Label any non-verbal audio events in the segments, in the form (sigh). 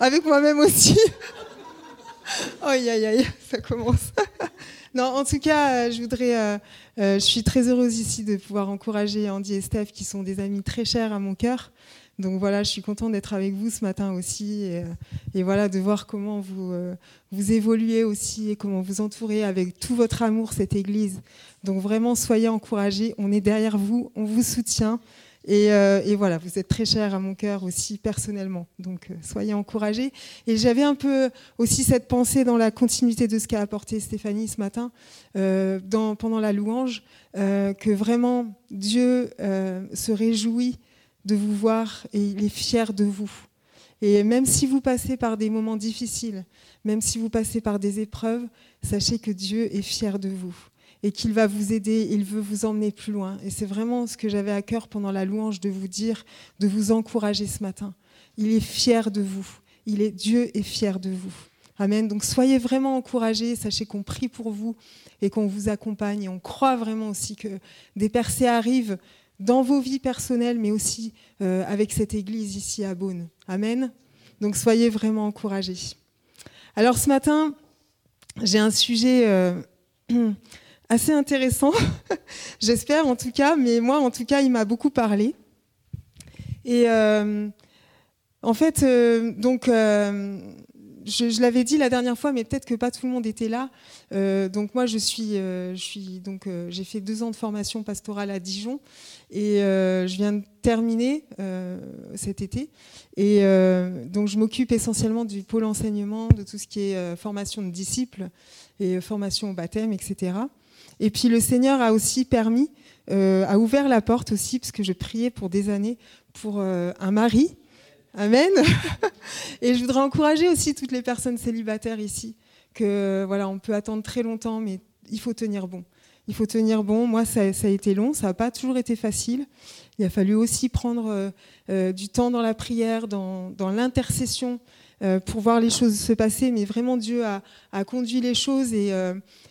avec moi-même aussi. aïe, aïe, aïe, ça commence. non, en tout cas, euh, je voudrais. Euh, euh, je suis très heureuse ici de pouvoir encourager Andy et Steph, qui sont des amis très chers à mon cœur. Donc voilà, je suis contente d'être avec vous ce matin aussi et, voilà de voir comment vous vous évoluez aussi et comment vous entourez avec tout votre amour cette Église. Donc vraiment, soyez encouragés. On est derrière vous, on vous soutient. Euh, et, voilà, vous êtes très cher à mon cœur aussi personnellement. Donc euh, soyez encouragés. Et j'avais un peu aussi cette pensée dans la continuité de ce qu'a apporté Stéphanie ce matin, euh, pendant la louange, que vraiment Dieu se réjouit de vous voir et il est fier de vous. Et même si vous passez par des moments difficiles, même si vous passez par des épreuves, sachez que Dieu est fier de vous et qu'il va vous aider, il veut vous emmener plus loin. Et c'est vraiment ce que j'avais à cœur pendant la louange de vous dire, de vous encourager ce matin. Il est fier de vous. Il est Dieu est fier de vous. Amen. Donc soyez vraiment encouragés, sachez qu'on prie pour vous et qu'on vous accompagne. Et on croit vraiment aussi que des percées arrivent dans vos vies personnelles, mais aussi euh, avec cette église ici à Beaune. Amen. Donc soyez vraiment encouragés. Alors ce matin, j'ai un sujet euh, (clears throat) assez intéressant, (laughs) j'espère en tout cas, mais moi en tout cas, il m'a beaucoup parlé. Et euh, en fait, euh, donc, euh, je, l'avais dit la dernière fois, mais peut-être que pas tout le monde était là. donc moi, je suis, je suis donc, j'ai fait deux ans de formation pastorale à Dijon et je viens de terminer cet été. Et donc, je m'occupe essentiellement du pôle enseignement, de tout ce qui est formation de disciples et formation au baptême, etc. Et puis le Seigneur a aussi permis, euh, a ouvert la porte aussi, parce que je priais pour des années pour euh, un mari. Amen. (laughs) Et je voudrais encourager aussi toutes les personnes célibataires ici, que voilà, on peut attendre très longtemps, mais il faut tenir bon. Il faut tenir bon. Moi, ça, a été long, ça n'a pas toujours été facile. Il a fallu aussi prendre euh, du temps dans la prière, dans, l'intercession, pour voir les choses se passer. Mais vraiment, Dieu a, a conduit les choses et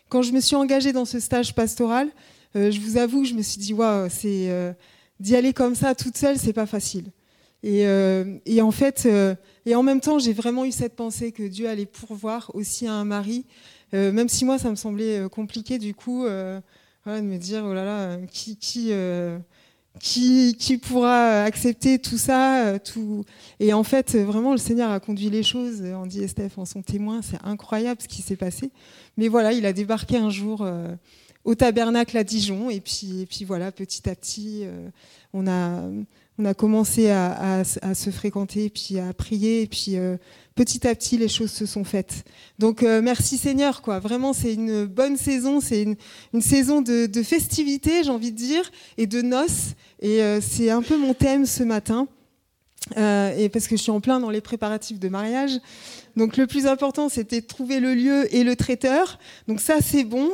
quand je me suis engagée dans ce stage pastoral, euh, je vous avoue, je me suis dit, waouh, c'est euh, d'y aller comme ça toute seule, c'est pas facile. Et, euh, en fait, et en même temps, j'ai vraiment eu cette pensée que Dieu allait pourvoir aussi à un mari, même si moi, ça me semblait compliqué du coup, de me dire, oh là là, qui, qui qui, pourra accepter tout ça tout... Et en fait, vraiment, le Seigneur a conduit les choses. Andy et Steph en sont témoins. C'est incroyable ce qui s'est passé. Mais voilà, il a débarqué un jour euh, au tabernacle à Dijon. Et puis, et puis voilà, petit à petit, euh, on, a, on a commencé à, se fréquenter, puis à prier. Et puis euh, petit à petit, les choses se sont faites. Donc merci Seigneur. quoi. Vraiment, c'est une bonne saison. C'est une, saison de, de festivités, j'ai envie de dire, et de noces. Et c'est un peu mon thème ce matin. et parce que je suis en plein dans les préparatifs de mariage. Donc le plus important, c'était de trouver le lieu et le traiteur. Donc ça, c'est bon.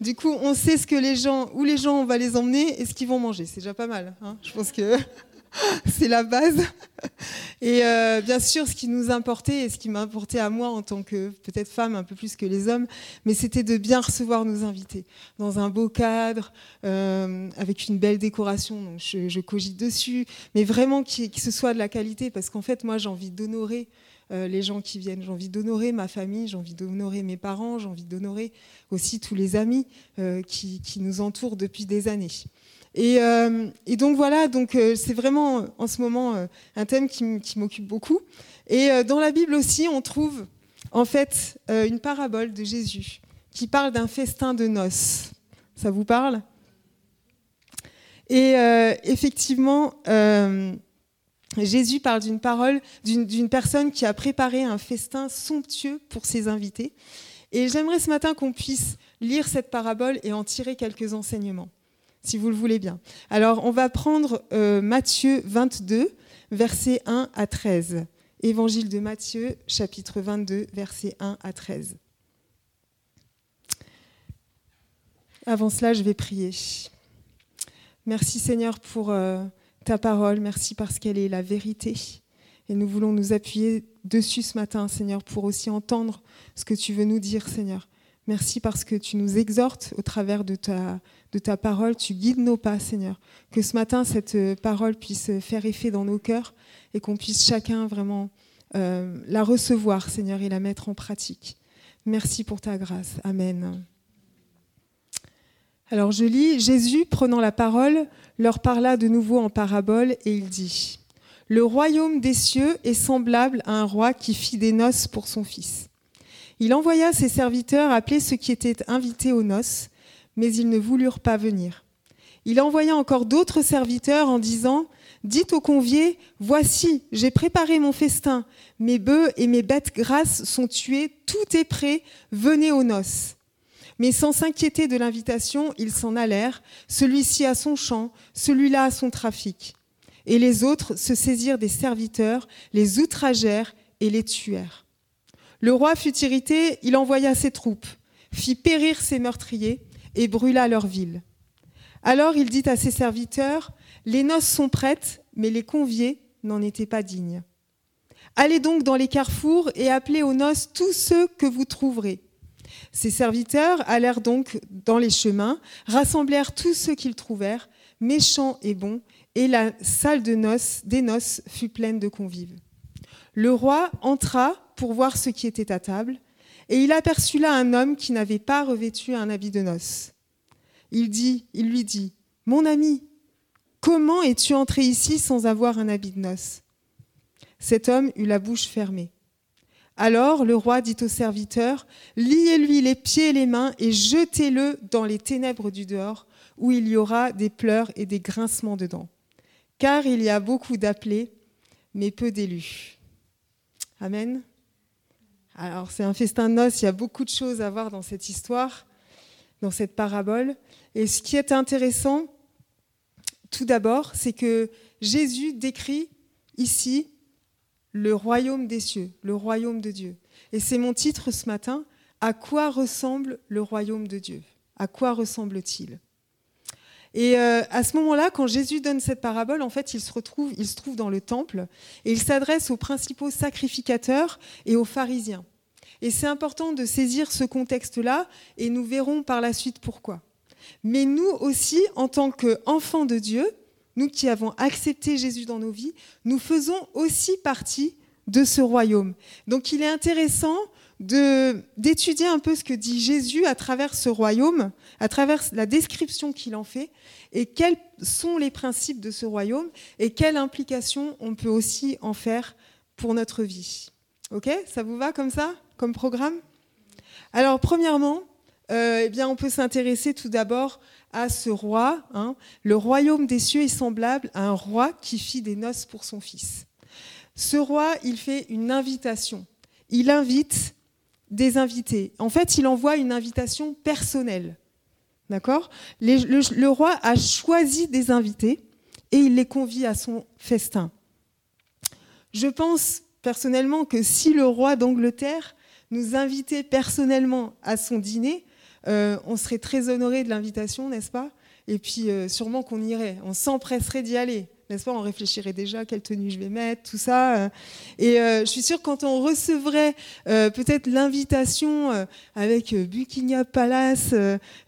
Du coup, on sait ce que les gens, où les gens, on va les emmener et ce qu'ils vont manger. C'est déjà pas mal. Hein. Je pense que (laughs) c'est la base. Et euh, bien sûr, ce qui nous importait et ce qui m'a importé à moi en tant que peut-être femme un peu plus que les hommes, mais c'était de bien recevoir nos invités dans un beau cadre, euh, avec une belle décoration. Donc je, cogite dessus, mais vraiment que ce soit de la qualité, parce qu'en fait, moi, j'ai envie d'honorer euh, les gens qui viennent. J'ai envie d'honorer ma famille, j'ai envie d'honorer mes parents, j'ai envie d'honorer aussi tous les amis euh, qui, nous entourent depuis des années. Et, euh, donc voilà, donc c'est vraiment en ce moment un thème qui, qui m'occupe beaucoup. Et dans la Bible aussi, on trouve en fait une parabole de Jésus qui parle d'un festin de noces. Ça vous parle? Et effectivement, Jésus parle d'une parole, d'une personne qui a préparé un festin somptueux pour ses invités. Et j'aimerais ce matin qu'on puisse lire cette parabole et en tirer quelques enseignements, si vous le voulez bien. Alors, on va prendre euh, Matthieu 22, versets 1 à 13. Évangile de Matthieu, chapitre 22, versets 1 à 13. Avant cela, je vais prier. Merci Seigneur pour... Euh, ta parole. Merci parce qu'elle est la vérité. Et nous voulons nous appuyer dessus ce matin, Seigneur, pour aussi entendre ce que tu veux nous dire, Seigneur. Merci parce que tu nous exhortes au travers de ta, parole, tu guides nos pas, Seigneur. Que ce matin, cette parole puisse faire effet dans nos cœurs et qu'on puisse chacun vraiment euh, la recevoir, Seigneur, et la mettre en pratique. Merci pour ta grâce. Amen. Alors je lis, Jésus, prenant la parole, leur parla de nouveau en parabole, et il dit, Le royaume des cieux est semblable à un roi qui fit des noces pour son fils. Il envoya ses serviteurs appeler ceux qui étaient invités aux noces, mais ils ne voulurent pas venir. Il envoya encore d'autres serviteurs en disant, Dites aux conviés, Voici, j'ai préparé mon festin, mes bœufs et mes bêtes grasses sont tués, tout est prêt, venez aux noces. Mais sans s'inquiéter de l'invitation, ils s'en allèrent, celui-ci à son champ, celui-là à son trafic. Et les autres se saisirent des serviteurs, les outragèrent et les tuèrent. Le roi fut irrité, il envoya ses troupes, fit périr ses meurtriers et brûla leur ville. Alors il dit à ses serviteurs, Les noces sont prêtes, mais les conviés n'en étaient pas dignes. Allez donc dans les carrefours et appelez aux noces tous ceux que vous trouverez. Ses serviteurs allèrent donc dans les chemins, rassemblèrent tous ceux qu'ils trouvèrent, méchants et bons, et la salle de noces, des noces fut pleine de convives. Le roi entra pour voir ce qui était à table, et il aperçut là un homme qui n'avait pas revêtu un habit de noces. Il, dit, il lui dit, Mon ami, comment es-tu entré ici sans avoir un habit de noces? Cet homme eut la bouche fermée. Alors le roi dit aux serviteurs, Liez-lui les pieds et les mains et jetez-le dans les ténèbres du dehors, où il y aura des pleurs et des grincements de dents. Car il y a beaucoup d'appelés, mais peu d'élus. Amen. Alors c'est un festin de noces, il y a beaucoup de choses à voir dans cette histoire, dans cette parabole. Et ce qui est intéressant, tout d'abord, c'est que Jésus décrit ici le royaume des cieux, le royaume de Dieu. Et c'est mon titre ce matin, à quoi ressemble le royaume de Dieu? À quoi ressemble-t-il? Et euh, à ce moment-là, quand Jésus donne cette parabole, en fait, il se retrouve, il se trouve dans le temple et il s'adresse aux principaux sacrificateurs et aux pharisiens. Et c'est important de saisir ce contexte-là et nous verrons par la suite pourquoi. Mais nous aussi, en tant qu'enfants de Dieu, nous qui avons accepté Jésus dans nos vies, nous faisons aussi partie de ce royaume. Donc il est intéressant d'étudier un peu ce que dit Jésus à travers ce royaume, à travers la description qu'il en fait, et quels sont les principes de ce royaume, et quelles implications on peut aussi en faire pour notre vie. Ok? Ça vous va comme ça, comme programme? Alors, premièrement, euh, eh bien, on peut s'intéresser tout d'abord à ce roi. Hein. Le royaume des cieux est semblable à un roi qui fit des noces pour son fils. Ce roi, il fait une invitation. Il invite des invités. En fait, il envoie une invitation personnelle. D'accord? Le, le roi a choisi des invités et il les convie à son festin. Je pense personnellement que si le roi d'Angleterre nous invitait personnellement à son dîner, euh, on serait très honoré de l'invitation, n'est-ce pas? Et puis euh, sûrement qu'on irait, on s'empresserait d'y aller, n'est-ce pas? On réfléchirait déjà quelle tenue je vais mettre, tout ça. Euh. Et je suis sûre quand on recevrait peut-être l'invitation avec Buckingham Palace,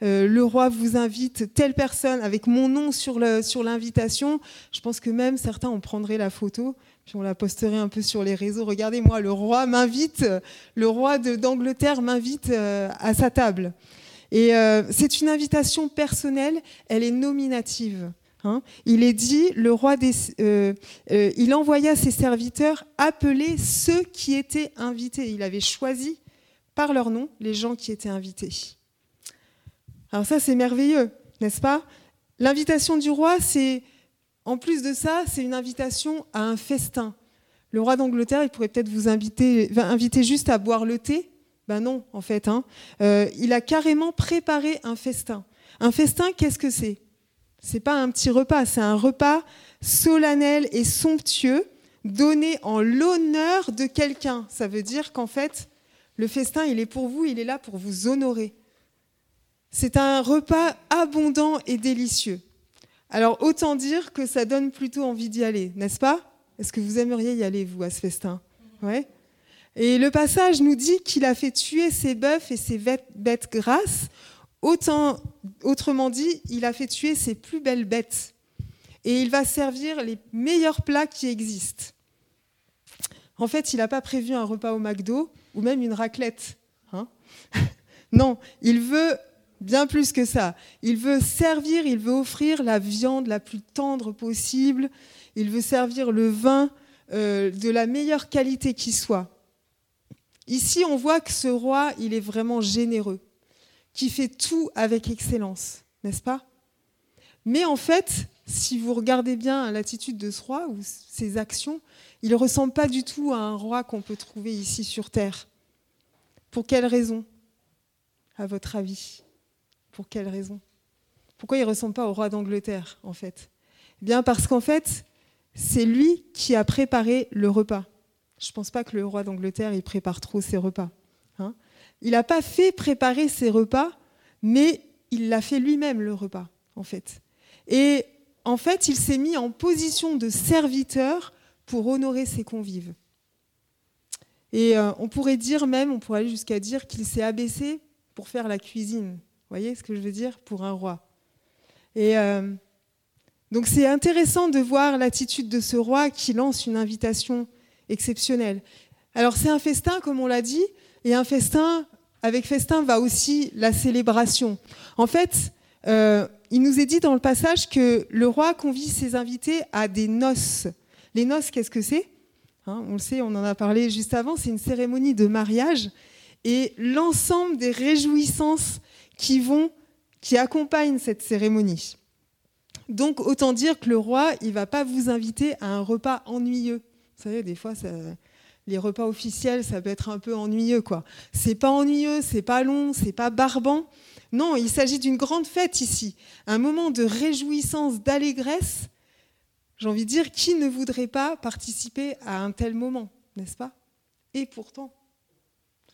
le roi vous invite telle personne avec mon nom sur l'invitation, je pense que même certains en prendraient la photo puis on la posterait un peu sur les réseaux. Regardez, moi, le roi m'invite, le roi d'Angleterre m'invite à sa table. Et euh, c'est une invitation personnelle, elle est nominative. Hein. Il est dit, le roi euh, euh, il envoya ses serviteurs appeler ceux qui étaient invités. Il avait choisi par leur nom les gens qui étaient invités. Alors ça, c'est merveilleux, n'est-ce pas? L'invitation du roi, c'est, en plus de ça, c'est une invitation à un festin. Le roi d'Angleterre, il pourrait peut-être vous inviter, inviter juste à boire le thé, ben non, en fait. Hein. Euh, il a carrément préparé un festin. Un festin, qu'est-ce que c'est? C'est pas un petit repas, c'est un repas solennel et somptueux donné en l'honneur de quelqu'un. Ça veut dire qu'en fait, le festin, il est pour vous, il est là pour vous honorer. C'est un repas abondant et délicieux. Alors autant dire que ça donne plutôt envie d'y aller, n'est-ce pas? Est-ce que vous aimeriez y aller, vous, à ce festin? Ouais et le passage nous dit qu'il a fait tuer ses bœufs et ses bêtes grasses. Autrement dit, il a fait tuer ses plus belles bêtes. Et il va servir les meilleurs plats qui existent. En fait, il n'a pas prévu un repas au McDo ou même une raclette. Hein. (laughs) non, il veut bien plus que ça. Il veut servir, il veut offrir la viande la plus tendre possible, il veut servir le vin euh, de la meilleure qualité qui soit. Ici, on voit que ce roi, il est vraiment généreux, qui fait tout avec excellence, n'est-ce pas? Mais en fait, si vous regardez bien l'attitude de ce roi ou ses actions, il ne ressemble pas du tout à un roi qu'on peut trouver ici sur Terre. Pour quelle raison, à votre avis Pour quelle raison? Pourquoi il ne ressemble pas au roi d'Angleterre, en fait? Eh Bien parce qu'en fait, c'est lui qui a préparé le repas. Je ne pense pas que le roi d'Angleterre, il prépare trop ses repas. Hein. il n'a pas fait préparer ses repas, mais il l'a fait lui-même, le repas, en fait. Et en fait, il s'est mis en position de serviteur pour honorer ses convives. Et euh, on pourrait dire même, on pourrait aller jusqu'à dire qu'il s'est abaissé pour faire la cuisine. Vous voyez ce que je veux dire? Pour un roi. Et euh, donc c'est intéressant de voir l'attitude de ce roi qui lance une invitation exceptionnelle. Alors c'est un festin, comme on l'a dit, et un festin, avec festin va aussi la célébration. En fait, euh, il nous est dit dans le passage que le roi convie ses invités à des noces. Les noces, qu'est-ce que c'est? Hein, On le sait, on en a parlé juste avant, c'est une cérémonie de mariage et l'ensemble des réjouissances qui vont, qui accompagnent cette cérémonie. Donc autant dire que le roi, il va pas vous inviter à un repas ennuyeux. Vous savez, des fois, les repas officiels, ça peut être un peu ennuyeux, quoi. C'est pas ennuyeux, c'est pas long, c'est pas barbant. Non, il s'agit d'une grande fête ici, un moment de réjouissance, d'allégresse. J'ai envie de dire, qui ne voudrait pas participer à un tel moment, n'est-ce pas? Et pourtant,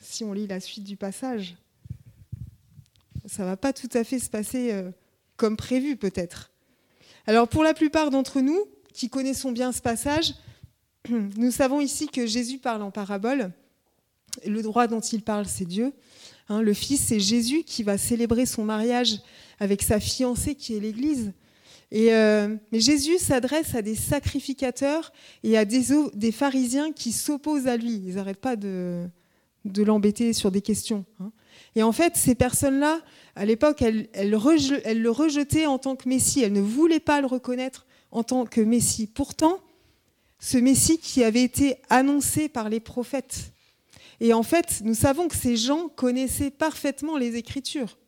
si on lit la suite du passage, ça va pas tout à fait se passer euh, comme prévu, peut-être. Alors pour la plupart d'entre nous qui connaissons bien ce passage, (clears throat) nous savons ici que Jésus parle en parabole. Le droit dont il parle, c'est Dieu. Hein, le Fils, c'est Jésus qui va célébrer son mariage avec sa fiancée qui est l'Église. Euh, mais Jésus s'adresse à des sacrificateurs et à des, pharisiens qui s'opposent à lui. Ils n'arrêtent pas de, l'embêter sur des questions. Hein. Et en fait, ces personnes-là, à l'époque, elles, le rejetaient en tant que Messie. Elles ne voulaient pas le reconnaître en tant que Messie. Pourtant, ce Messie qui avait été annoncé par les prophètes. Et en fait, nous savons que ces gens connaissaient parfaitement les Écritures.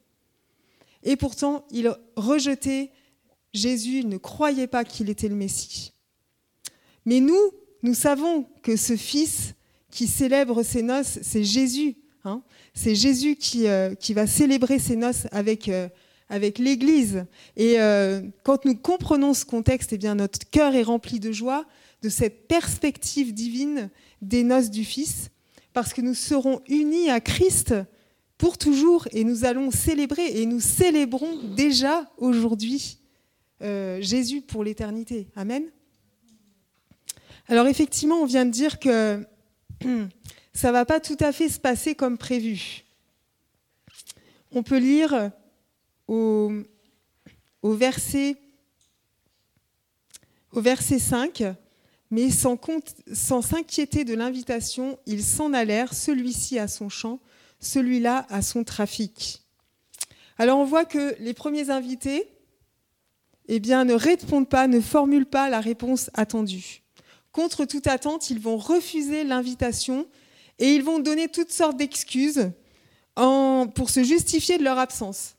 Et pourtant, ils rejetaient Jésus, ils ne croyaient pas qu'il était le Messie. Mais nous, nous savons que ce Fils qui célèbre ses noces, c'est Jésus. Hein c'est Jésus qui, euh, qui, va célébrer ses noces avec, euh, avec l'Église. Et euh, quand nous comprenons ce contexte, eh bien, notre cœur est rempli de joie de cette perspective divine des noces du Fils, parce que nous serons unis à Christ pour toujours et nous allons célébrer et nous célébrons déjà aujourd'hui Jésus pour l'éternité. Amen. Alors effectivement, on vient de dire que (clears throat) ça ne va pas tout à fait se passer comme prévu. On peut lire au, verset, au verset 5, mais sans, s'inquiéter de l'invitation, ils s'en allèrent, celui-ci à son champ, celui-là à son trafic. Alors on voit que les premiers invités eh bien, ne répondent pas, ne formulent pas la réponse attendue. Contre toute attente, ils vont refuser l'invitation et ils vont donner toutes sortes d'excuses pour se justifier de leur absence.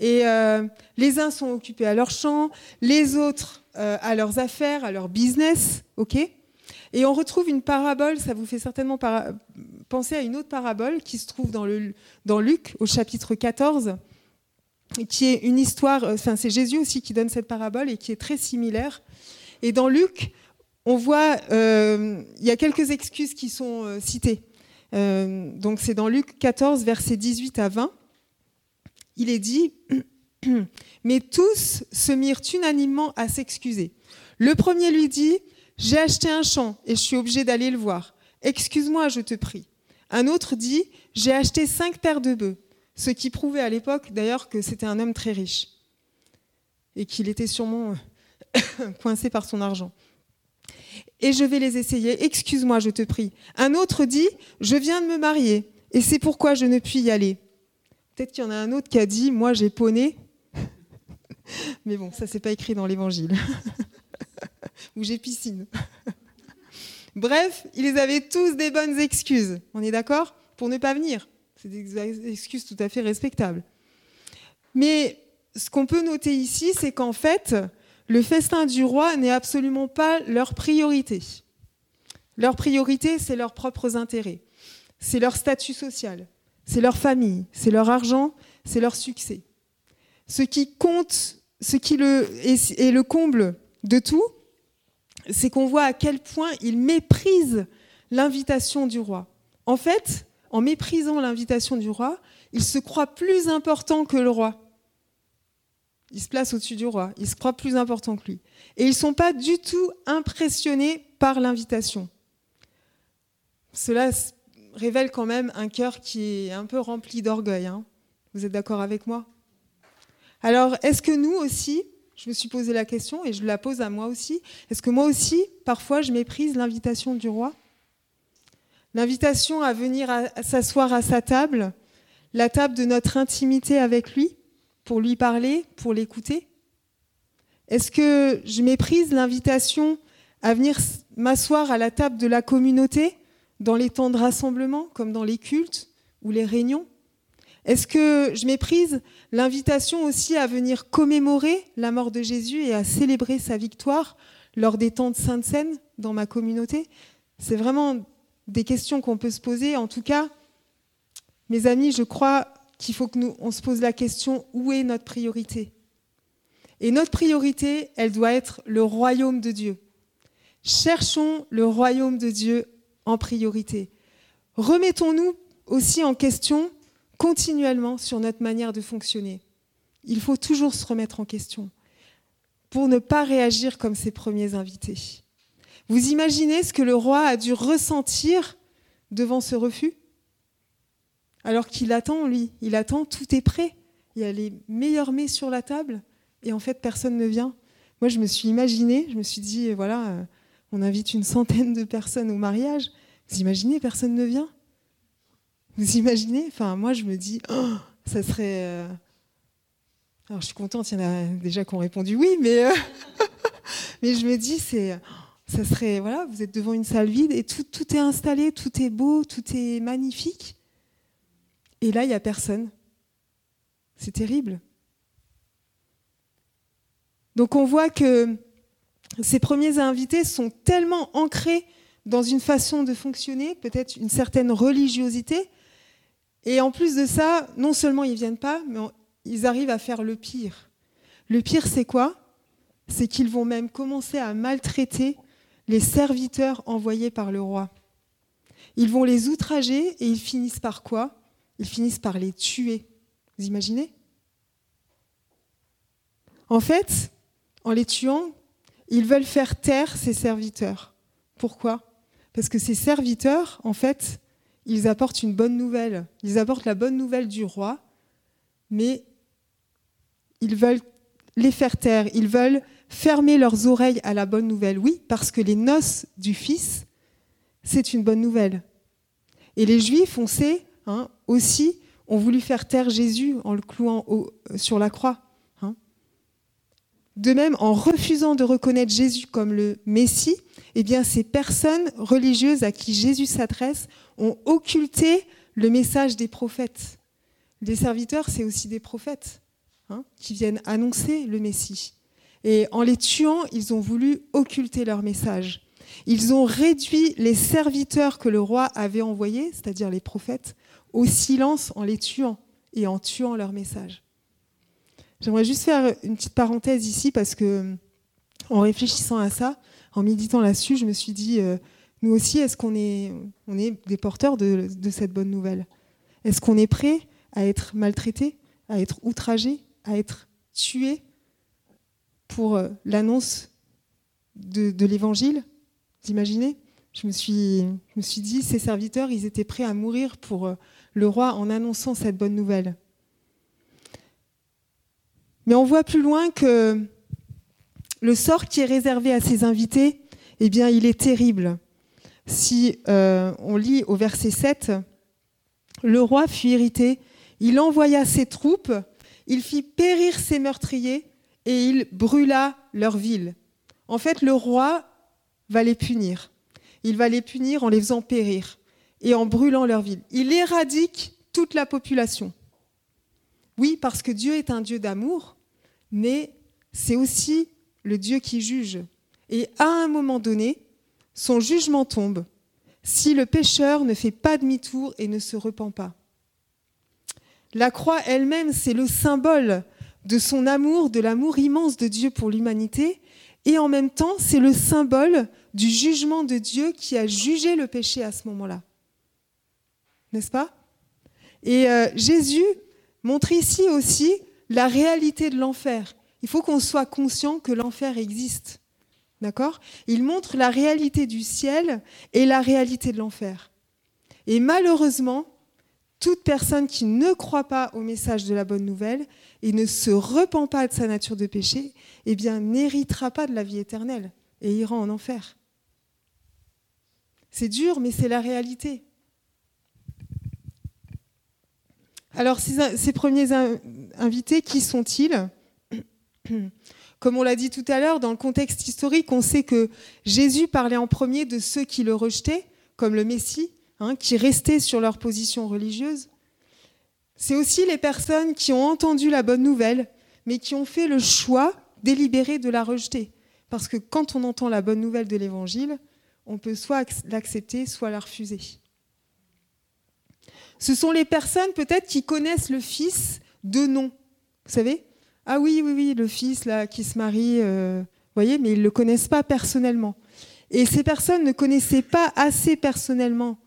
Et euh, les uns sont occupés à leur champ, les autres euh, à leurs affaires, à leur business, ok? Et on retrouve une parabole, ça vous fait certainement penser à une autre parabole qui se trouve dans, Luc au chapitre 14, qui est une histoire, euh, enfin c'est Jésus aussi qui donne cette parabole et qui est très similaire. Et dans Luc, on voit, il y a quelques excuses qui sont citées. Donc c'est dans Luc 14, versets 18 à 20. Il est dit, (clears throat) mais tous se mirent unanimement à s'excuser. Le premier lui dit, j'ai acheté un champ et je suis obligé d'aller le voir. Excuse-moi, je te prie. Un autre dit, j'ai acheté cinq paires de bœufs, ce qui prouvait à l'époque d'ailleurs que c'était un homme très riche et qu'il était sûrement (coughs) coincé par son argent. et je vais les essayer. Excuse-moi, je te prie. Un autre dit, je viens de me marier et c'est pourquoi je ne puis y aller. Peut-être qu'il y en a un autre qui a dit, moi j'ai poney. (laughs) Mais bon, ça c'est pas écrit dans l'évangile. (laughs) Ou j'ai piscine. (laughs) Bref, ils avaient tous des bonnes excuses. On est d'accord? Pour ne pas venir. C'est des excuses tout à fait respectables. Mais ce qu'on peut noter ici, c'est qu'en fait, le festin du roi n'est absolument pas leur priorité. Leur priorité, c'est leurs propres intérêts, c'est leur statut social, c'est leur famille, c'est leur argent, c'est leur succès. Ce qui compte, ce qui est le comble de tout, c'est qu'on voit à quel point ils méprisent l'invitation du roi. En fait, en méprisant l'invitation du roi, ils se croient plus importants que le roi. Ils se placent au-dessus du roi, ils se croient plus importants que lui. Et ils ne sont pas du tout impressionnés par l'invitation. Cela révèle quand même un cœur qui est un peu rempli d'orgueil. Hein. Vous êtes d'accord avec moi? Alors, est-ce que nous aussi, je me suis posé la question et je la pose à moi aussi, est-ce que moi aussi, parfois, je méprise l'invitation du roi? L'invitation à venir s'asseoir à sa table, la table de notre intimité avec lui pour lui parler, pour l'écouter? Est-ce que je méprise l'invitation à venir m'asseoir à la table de la communauté? Dans les temps de rassemblement, comme dans les cultes ou les réunions? Est-ce que je méprise l'invitation aussi à venir commémorer la mort de Jésus et à célébrer sa victoire lors des temps de Sainte Seine dans ma communauté? C'est vraiment des questions qu'on peut se poser. En tout cas, mes amis, je crois qu'il faut que nous on se pose la question où est notre priorité? Et notre priorité, elle doit être le royaume de Dieu. Cherchons le royaume de Dieu en priorité. Remettons-nous aussi en question continuellement sur notre manière de fonctionner. Il faut toujours se remettre en question pour ne pas réagir comme ses premiers invités. Vous imaginez ce que le roi a dû ressentir devant ce refus? Alors qu'il attend, lui, il attend, tout est prêt. Il y a les meilleurs mets sur la table, et en fait, personne ne vient. Moi, je me suis imaginée, je me suis dit, voilà, euh, on invite une centaine de personnes au mariage. Vous imaginez, personne ne vient? Vous imaginez? Enfin, moi, je me dis, oh, ça serait. Euh, alors, je suis contente, il y en a déjà qui ont répondu oui, mais, euh, (laughs) mais je me dis, c'est. Ça serait, voilà, vous êtes devant une salle vide et tout, tout est installé, tout est beau, tout est magnifique. Et là, il n'y a personne. C'est terrible. Donc on voit que ces premiers invités sont tellement ancrés dans une façon de fonctionner, peut-être une certaine religiosité. Et en plus de ça, non seulement ils ne viennent pas, mais ils arrivent à faire le pire. Le pire, c'est quoi? C'est qu'ils vont même commencer à maltraiter les serviteurs envoyés par le roi. Ils vont les outrager et ils finissent par quoi? Ils finissent par les tuer. Vous imaginez? En fait, en les tuant, ils veulent faire taire ces serviteurs. Pourquoi? Parce que ces serviteurs, en fait, ils apportent une bonne nouvelle. Ils apportent la bonne nouvelle du roi, mais ils veulent les faire taire. Ils veulent fermer leurs oreilles à la bonne nouvelle. Oui, parce que les noces du Fils, c'est une bonne nouvelle. Et les Juifs, on sait, Hein, aussi ont voulu faire taire Jésus en le clouant sur la croix. De même, en refusant de reconnaître Jésus comme le Messie, eh bien, ces personnes religieuses à qui Jésus s'adresse ont occulté le message des prophètes. Les serviteurs, c'est aussi des prophètes hein, qui viennent annoncer le Messie. Et en les tuant, ils ont voulu occulter leur message. Ils ont réduit les serviteurs que le roi avait envoyés, c'est-à-dire les prophètes, au silence en les tuant et en tuant leur message. J'aimerais juste faire une petite parenthèse ici parce que, en réfléchissant à ça, en méditant là-dessus, je me suis dit, euh, nous aussi, est-ce qu'on est, on est des porteurs de, cette bonne nouvelle? Est-ce qu'on est prêt à être maltraité, à être outragé, à être tué pour euh, l'annonce de, de l'évangile? Imaginez je me, suis, je me suis dit, ces serviteurs, ils étaient prêts à mourir pour euh, le roi en annonçant cette bonne nouvelle. Mais on voit plus loin que le sort qui est réservé à ces invités, eh bien, il est terrible. Si euh, on lit au verset 7, le roi fut irrité, il envoya ses troupes, il fit périr ses meurtriers et il brûla leur ville. En fait, le roi va les punir. Il va les punir en les faisant périr et en brûlant leur ville. Il éradique toute la population. Oui, parce que Dieu est un Dieu d'amour, mais c'est aussi le Dieu qui juge. Et à un moment donné, son jugement tombe si le pécheur ne fait pas demi-tour et ne se repent pas. La croix elle-même, c'est le symbole de son amour, de l'amour immense de Dieu pour l'humanité, et en même temps, c'est le symbole du jugement de Dieu qui a jugé le péché à ce moment-là. N'est-ce pas? Et euh, Jésus montre ici aussi la réalité de l'enfer. Il faut qu'on soit conscient que l'enfer existe. D'accord? Il montre la réalité du ciel et la réalité de l'enfer. Et malheureusement, toute personne qui ne croit pas au message de la bonne nouvelle et ne se repent pas de sa nature de péché, eh bien, n'héritera pas de la vie éternelle et ira en enfer. C'est dur, mais c'est la réalité. Alors, ces, premiers invités, qui sont-ils (clears throat) Comme on l'a dit tout à l'heure, dans le contexte historique, on sait que Jésus parlait en premier de ceux qui le rejetaient, comme le Messie, hein, qui restaient sur leur position religieuse. C'est aussi les personnes qui ont entendu la bonne nouvelle, mais qui ont fait le choix délibéré de la rejeter. Parce que quand on entend la bonne nouvelle de l'Évangile, on peut soit l'accepter, soit la refuser. Ce sont les personnes peut-être qui connaissent le Fils de nom. Vous savez? Ah oui, oui, oui, le Fils qui se marie, euh, voyez, mais ils ne le connaissent pas personnellement. Et ces personnes ne connaissaient pas assez personnellement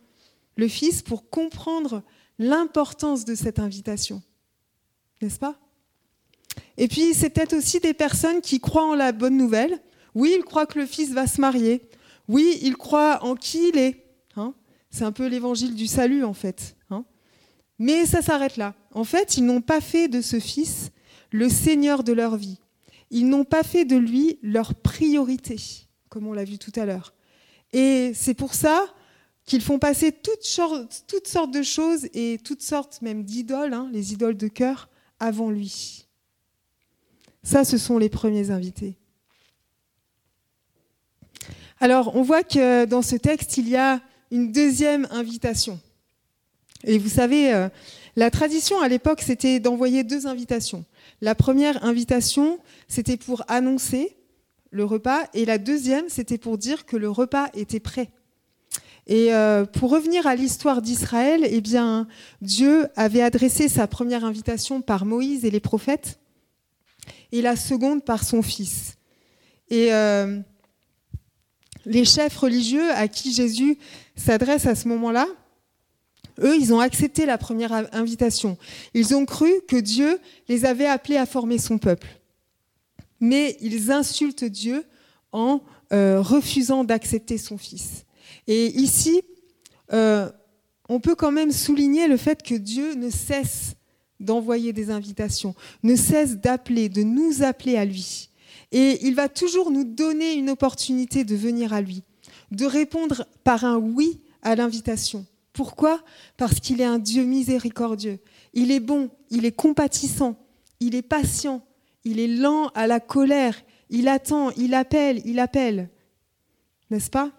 le Fils pour comprendre l'importance de cette invitation. N'est-ce pas? Et puis, c'est peut-être aussi des personnes qui croient en la bonne nouvelle. Oui, ils croient que le Fils va se marier. Oui, ils croient en qui il est. Hein c'est un peu l'évangile du salut, en fait. Mais ça s'arrête là. En fait, ils n'ont pas fait de ce Fils le Seigneur de leur vie. Ils n'ont pas fait de lui leur priorité, comme on l'a vu tout à l'heure. Et c'est pour ça qu'ils font passer toutes sortes, toutes sortes, de choses et toutes sortes même d'idoles, hein, les idoles de cœur, avant lui. Ça, ce sont les premiers invités. Alors, on voit que dans ce texte, il y a une deuxième invitation. Et vous savez, euh, la tradition à l'époque, c'était d'envoyer deux invitations. La première invitation, c'était pour annoncer le repas, et la deuxième, c'était pour dire que le repas était prêt. Et euh, pour revenir à l'histoire d'Israël, eh bien, Dieu avait adressé sa première invitation par Moïse et les prophètes, et la seconde par son fils. Et euh, les chefs religieux à qui Jésus s'adresse à ce moment-là, eux, ils ont accepté la première invitation. Ils ont cru que Dieu les avait appelés à former son peuple. Mais ils insultent Dieu en euh, refusant d'accepter son Fils. Et ici, euh, on peut quand même souligner le fait que Dieu ne cesse d'envoyer des invitations, ne cesse d'appeler, de nous appeler à lui. Et il va toujours nous donner une opportunité de venir à lui, de répondre par un oui à l'invitation. Pourquoi? Parce qu'il est un Dieu miséricordieux. Il est bon, il est compatissant, il est patient, il est lent à la colère, il attend, il appelle, il appelle. N'est-ce pas?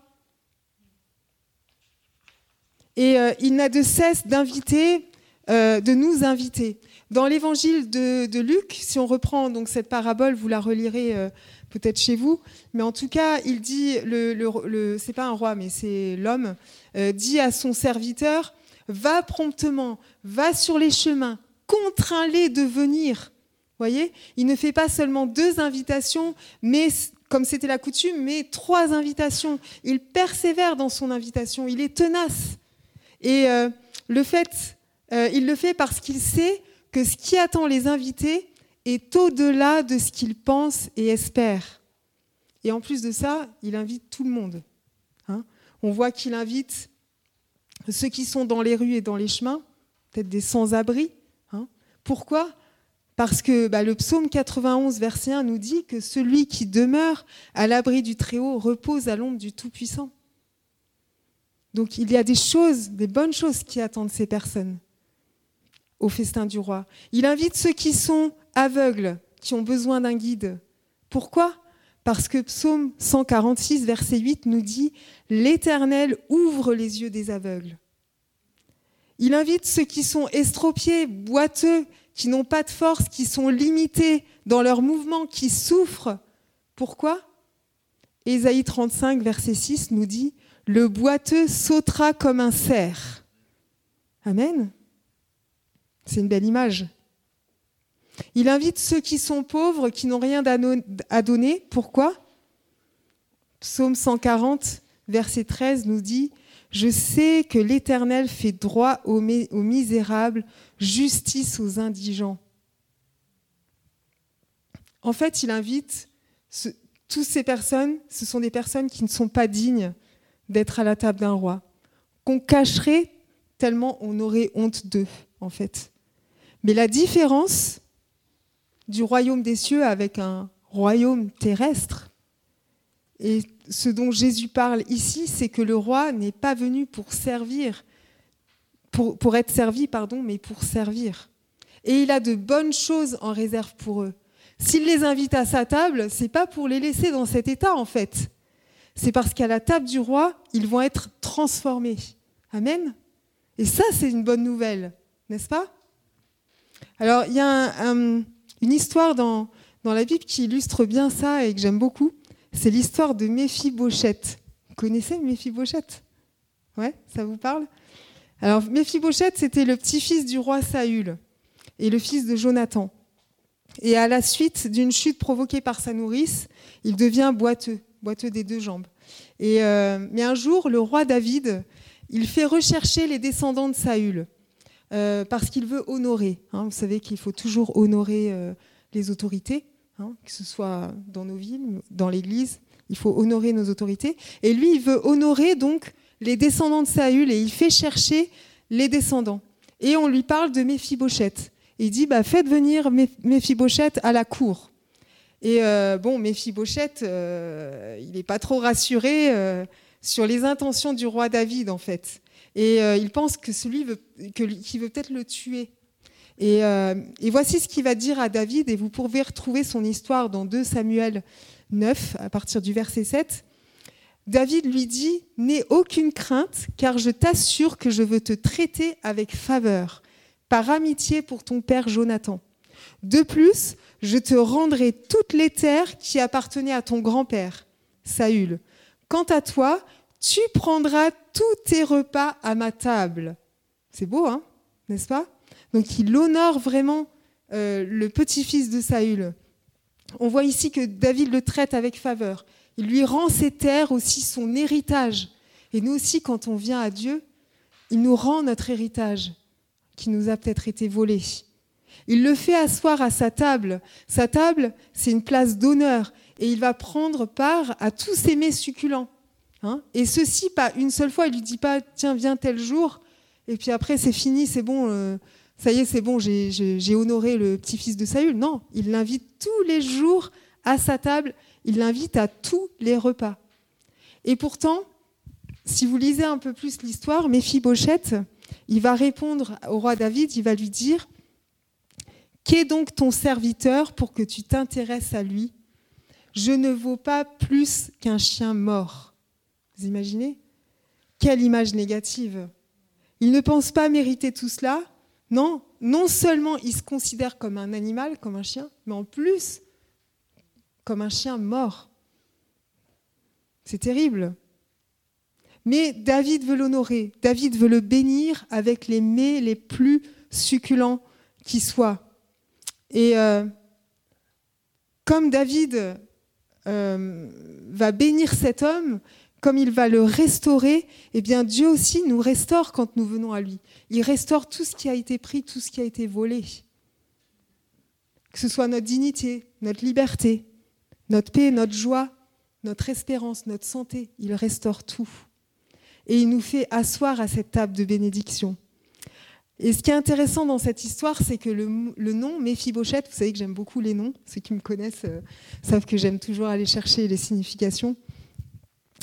Et euh, il n'a de cesse d'inviter, euh, de nous inviter. Dans l'évangile de, Luc, si on reprend donc cette parabole, vous la relirez euh, peut-être chez vous, mais en tout cas, il dit, le, le, c'est pas un roi, mais c'est l'homme, euh, dit à son serviteur, va promptement, va sur les chemins, contrains-les de venir. Voyez, il ne fait pas seulement deux invitations, mais comme c'était la coutume, mais trois invitations. Il persévère dans son invitation, il est tenace. Et euh, le fait, il le fait parce qu'il sait que ce qui attend les invités, est au-delà de ce qu'il pense et espère. Et en plus de ça, il invite tout le monde. Hein. On voit qu'il invite ceux qui sont dans les rues et dans les chemins, peut-être des sans-abri. Hein. Pourquoi? Parce que bah, le psaume 91, verset 1 nous dit que celui qui demeure à l'abri du Très-Haut repose à l'ombre du Tout-Puissant. Donc il y a des choses, des bonnes choses qui attendent ces personnes au festin du roi. Il invite ceux qui sont aveugles, qui ont besoin d'un guide. Pourquoi? Parce que psaume 146, verset 8 nous dit L'Éternel ouvre les yeux des aveugles. Il invite ceux qui sont estropiés, boiteux, qui n'ont pas de force, qui sont limités dans leurs mouvements, qui souffrent. Pourquoi? Ésaïe 35, verset 6 nous dit Le boiteux sautera comme un cerf. Amen. C'est une belle image. Il invite ceux qui sont pauvres, qui n'ont rien à donner. Pourquoi? Psaume 140, verset 13 nous dit Je sais que l'Éternel fait droit aux, misérables, justice aux indigents. En fait, il invite toutes ces personnes, ce sont des personnes qui ne sont pas dignes d'être à la table d'un roi, qu'on cacherait tellement on aurait honte d'eux, en fait. Mais la différence du royaume des cieux avec un royaume terrestre, et ce dont Jésus parle ici, c'est que le roi n'est pas venu pour servir, pour, être servi, pardon, mais pour servir. Et il a de bonnes choses en réserve pour eux. S'il les invite à sa table, c'est pas pour les laisser dans cet état en fait. C'est parce qu'à la table du roi, ils vont être transformés. Amen. Et ça, c'est une bonne nouvelle, n'est-ce pas? Alors, il y a une histoire dans, dans la Bible qui illustre bien ça et que j'aime beaucoup. C'est l'histoire de Méphibosheth. Vous connaissez Méphibosheth? Ouais, ça vous parle? Alors, Méphibosheth, c'était le petit-fils du roi Saül et le fils de Jonathan. Et à la suite d'une chute provoquée par sa nourrice, il devient boiteux, boiteux des deux jambes. Et, euh, mais un jour, le roi David, il fait rechercher les descendants de Saül. Euh, parce qu'il veut honorer. Hein. vous savez qu'il faut toujours honorer euh, les autorités, hein, que ce soit dans nos villes, dans l'Église. Il faut honorer nos autorités. Et lui, il veut honorer donc les descendants de Saül et il fait chercher les descendants. Et on lui parle de Méphibosheth. Et il dit bah, faites venir Méphibosheth à la cour. Et euh, bon, Méphibosheth, il n'est pas trop rassuré sur les intentions du roi David, en fait. Et euh, il pense que celui veut, qui veut peut-être le tuer. Euh, et, voici ce qu'il va dire à David, et vous pouvez retrouver son histoire dans 2 Samuel 9, à partir du verset 7. David lui dit, N'aie aucune crainte, car je t'assure que je veux te traiter avec faveur, par amitié pour ton père Jonathan. De plus, je te rendrai toutes les terres qui appartenaient à ton grand-père, Saül. Quant à toi, tu prendras tous tes repas à ma table. C'est beau, hein n'est-ce pas? Donc il honore vraiment euh, le petit-fils de Saül. On voit ici que David le traite avec faveur. Il lui rend ses terres aussi son héritage. Et nous aussi, quand on vient à Dieu, il nous rend notre héritage qui nous a peut-être été volé. Il le fait asseoir à sa table. Sa table, c'est une place d'honneur. Et il va prendre part à tous ces mets succulents. Hein. et ceci, pas une seule fois, il lui dit pas, tiens, viens tel jour, et puis après, c'est fini, c'est bon, euh, ça y est, c'est bon, j'ai honoré le petit-fils de Saül. Non, il l'invite tous les jours à sa table, il l'invite à tous les repas. Et pourtant, si vous lisez un peu plus l'histoire, Méphibosheth, il va répondre au roi David, il va lui dire Qu'est donc ton serviteur pour que tu t'intéresses à lui? Je ne vaux pas plus qu'un chien mort. Imaginez? Quelle image négative. Il ne pense pas mériter tout cela? Non, non seulement il se considère comme un animal, comme un chien, mais en plus comme un chien mort. C'est terrible. Mais David veut l'honorer, David veut le bénir avec les mets les plus succulents qui soient. Et euh, comme David euh, va bénir cet homme, comme il va le restaurer, eh bien Dieu aussi nous restaure quand nous venons à lui. Il restaure tout ce qui a été pris, tout ce qui a été volé. Que ce soit notre dignité, notre liberté, notre paix, notre joie, notre espérance, notre santé, il restaure tout. Et il nous fait asseoir à cette table de bénédiction. Et ce qui est intéressant dans cette histoire, c'est que le, nom Méphibosheth, vous savez que j'aime beaucoup les noms, ceux qui me connaissent euh, savent que j'aime toujours aller chercher les significations.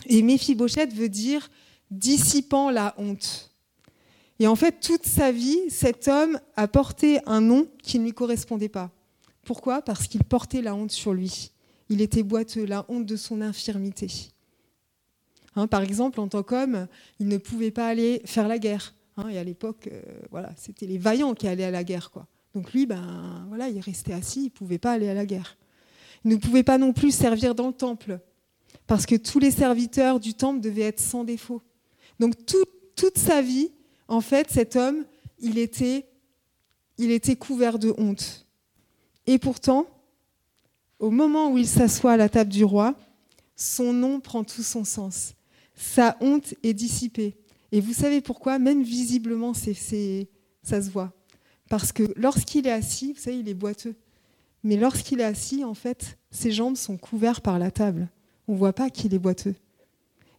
Et Méphibosheth veut dire dissipant la honte. Et en fait, toute sa vie, cet homme a porté un nom qui ne lui correspondait pas. Pourquoi? Parce qu'il portait la honte sur lui. Il était boiteux, la honte de son infirmité. Hein, par exemple, en tant qu'homme, il ne pouvait pas aller faire la guerre. Hein, et à l'époque, euh, voilà, c'était les vaillants qui allaient à la guerre. Donc lui, ben, voilà, il restait assis, il ne pouvait pas aller à la guerre. Il ne pouvait pas non plus servir dans le temple, parce que tous les serviteurs du temple devaient être sans défaut. Donc toute sa vie, en fait, cet homme, il était, il était couvert de honte. Et pourtant, au moment où il s'assoit à la table du roi, son nom prend tout son sens. Sa honte est dissipée. Et vous savez pourquoi? Même visiblement, ça se voit. Parce que lorsqu'il est assis, vous savez, il est boiteux. Mais lorsqu'il est assis, en fait, ses jambes sont couvertes par la table. On ne voit pas qu'il est boiteux.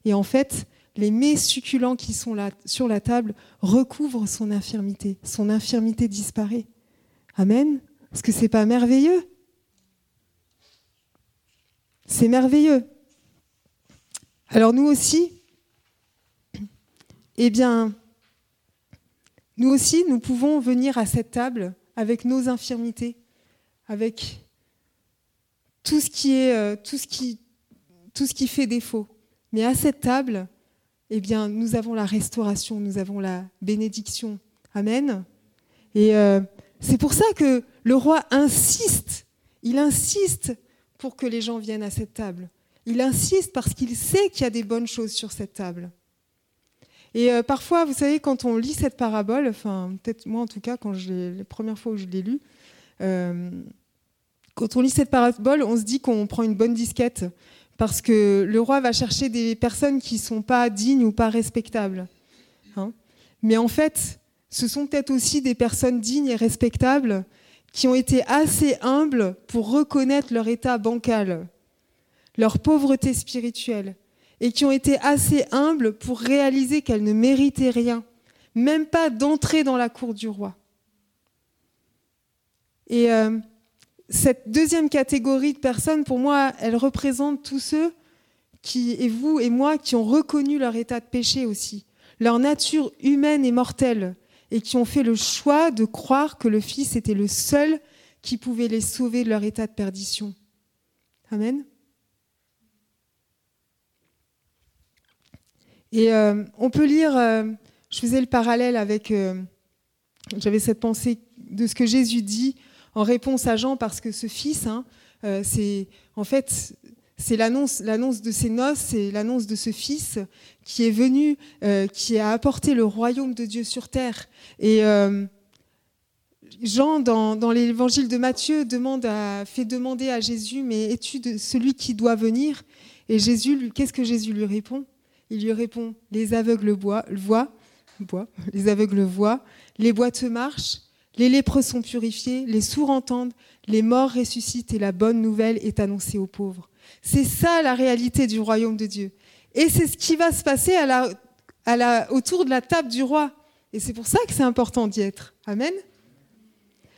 Et en fait, les mets succulents qui sont là sur la table recouvrent son infirmité. Son infirmité disparaît. Amen. Est-ce que c'est pas merveilleux C'est merveilleux. Alors nous aussi, eh bien, nous aussi, nous pouvons venir à cette table avec nos infirmités, avec tout ce qui est, euh, tout ce qui, tout ce qui fait défaut. Mais à cette table, eh bien, nous avons la restauration, nous avons la bénédiction. Amen. Et euh, c'est pour ça que le roi insiste, il insiste pour que les gens viennent à cette table. Il insiste parce qu'il sait qu'il y a des bonnes choses sur cette table. Et euh, parfois, vous savez, quand on lit cette parabole, enfin, peut-être moi en tout cas, quand je la première fois où je l'ai lue, euh, quand on lit cette parabole, on se dit qu'on prend une bonne disquette parce que le roi va chercher des personnes qui ne sont pas dignes ou pas respectables. Hein. Mais en fait, ce sont peut-être aussi des personnes dignes et respectables qui ont été assez humbles pour reconnaître leur état bancal, leur pauvreté spirituelle, et qui ont été assez humbles pour réaliser qu'elles ne méritaient rien, même pas d'entrer dans la cour du roi. Et euh, cette deuxième catégorie de personnes, pour moi, elle représente tous ceux qui, et vous et moi, qui ont reconnu leur état de péché aussi, leur nature humaine et mortelle, et qui ont fait le choix de croire que le Fils était le seul qui pouvait les sauver de leur état de perdition. Amen. Et euh, on peut lire, euh, je faisais le parallèle avec, euh, j'avais cette pensée de ce que Jésus dit en réponse à Jean parce que ce fils, hein, euh, c'est en fait c'est l'annonce, de ses noces, c'est l'annonce de ce fils qui est venu, euh, qui a apporté le royaume de Dieu sur terre. Et euh, Jean, dans, l'évangile de Matthieu, fait demander à Jésus, mais es-tu celui qui doit venir? Et Jésus, qu'est-ce que Jésus lui répond? Il lui répond, les aveugles voient, voient, les aveugles voient, les boiteux marchent, les lépreux sont purifiés, les sourds entendent, les morts ressuscitent et la bonne nouvelle est annoncée aux pauvres. C'est ça la réalité du royaume de Dieu. Et c'est ce qui va se passer autour de la table du roi. Et c'est pour ça que c'est important d'y être. Amen.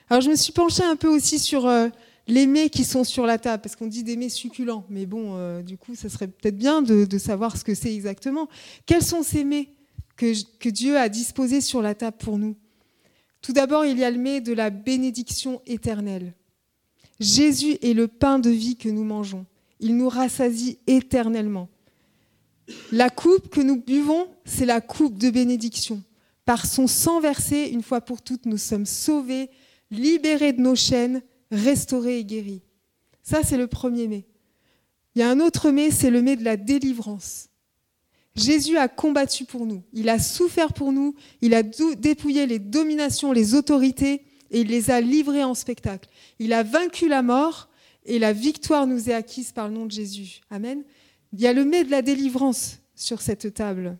Alors je me suis penchée un peu aussi sur euh, les mets qui sont sur la table, parce qu'on dit des mets succulents. Mais bon, euh, du coup, ça serait peut-être bien de, savoir ce que c'est exactement. Quels sont ces mets que Dieu a disposés sur la table pour nous? Tout d'abord, il y a le mets de la bénédiction éternelle. Jésus est le pain de vie que nous mangeons. Il nous rassasie éternellement. La coupe que nous buvons, c'est la coupe de bénédiction. Par son sang versé, une fois pour toutes, nous sommes sauvés, libérés de nos chaînes, restaurés et guéris. Ça, c'est le premier mets. Il y a un autre mets, c'est le mets de la délivrance. Jésus a combattu pour nous, il a souffert pour nous, il a dépouillé les dominations, les autorités, et il les a livrées en spectacle. Il a vaincu la mort, et la victoire nous est acquise par le nom de Jésus. Amen. Il y a le mets de la délivrance sur cette table.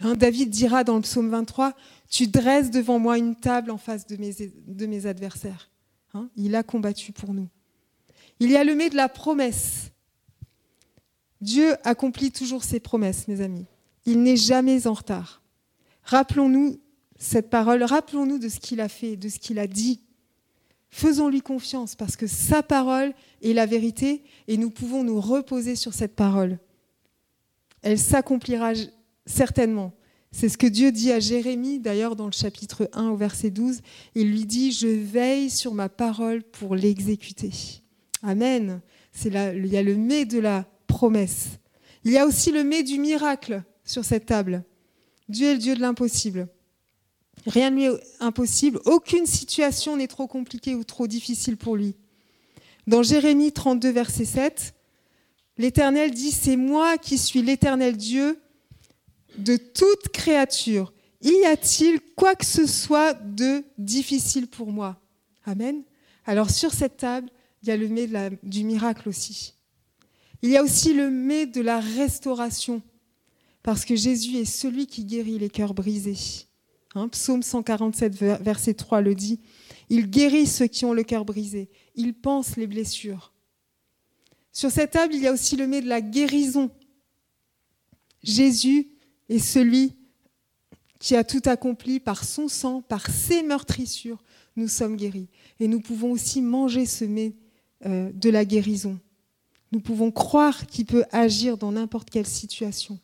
Hein, David dira dans le psaume 23, Tu dresses devant moi une table en face de mes, adversaires. Hein, il a combattu pour nous. Il y a le mets de la promesse. Dieu accomplit toujours ses promesses, mes amis. Il n'est jamais en retard. Rappelons-nous cette parole, rappelons-nous de ce qu'il a fait, de ce qu'il a dit. Faisons-lui confiance parce que sa parole est la vérité et nous pouvons nous reposer sur cette parole. Elle s'accomplira certainement. C'est ce que Dieu dit à Jérémie, d'ailleurs, dans le chapitre 1 au verset 12. Il lui dit, je veille sur ma parole pour l'exécuter. Amen. Il y a le mais de la promesse. Il y a aussi le mais du miracle sur cette table. Dieu est le Dieu de l'impossible. Rien ne lui est impossible. Aucune situation n'est trop compliquée ou trop difficile pour lui. Dans Jérémie 32, verset 7, l'Éternel dit, C'est moi qui suis l'Éternel Dieu de toute créature. Y a-t-il quoi que ce soit de difficile pour moi? Amen. Alors sur cette table, il y a le mets du miracle aussi. Il y a aussi le mets de la restauration, parce que Jésus est celui qui guérit les cœurs brisés. Hein, Psaume 147, verset 3 le dit. Il guérit ceux qui ont le cœur brisé. Il pense les blessures. Sur cette table, il y a aussi le mets de la guérison. Jésus est celui qui a tout accompli par son sang, par ses meurtrissures. Nous sommes guéris. Et nous pouvons aussi manger ce mets euh, de la guérison. Nous pouvons croire qu'il peut agir dans n'importe quelle situation.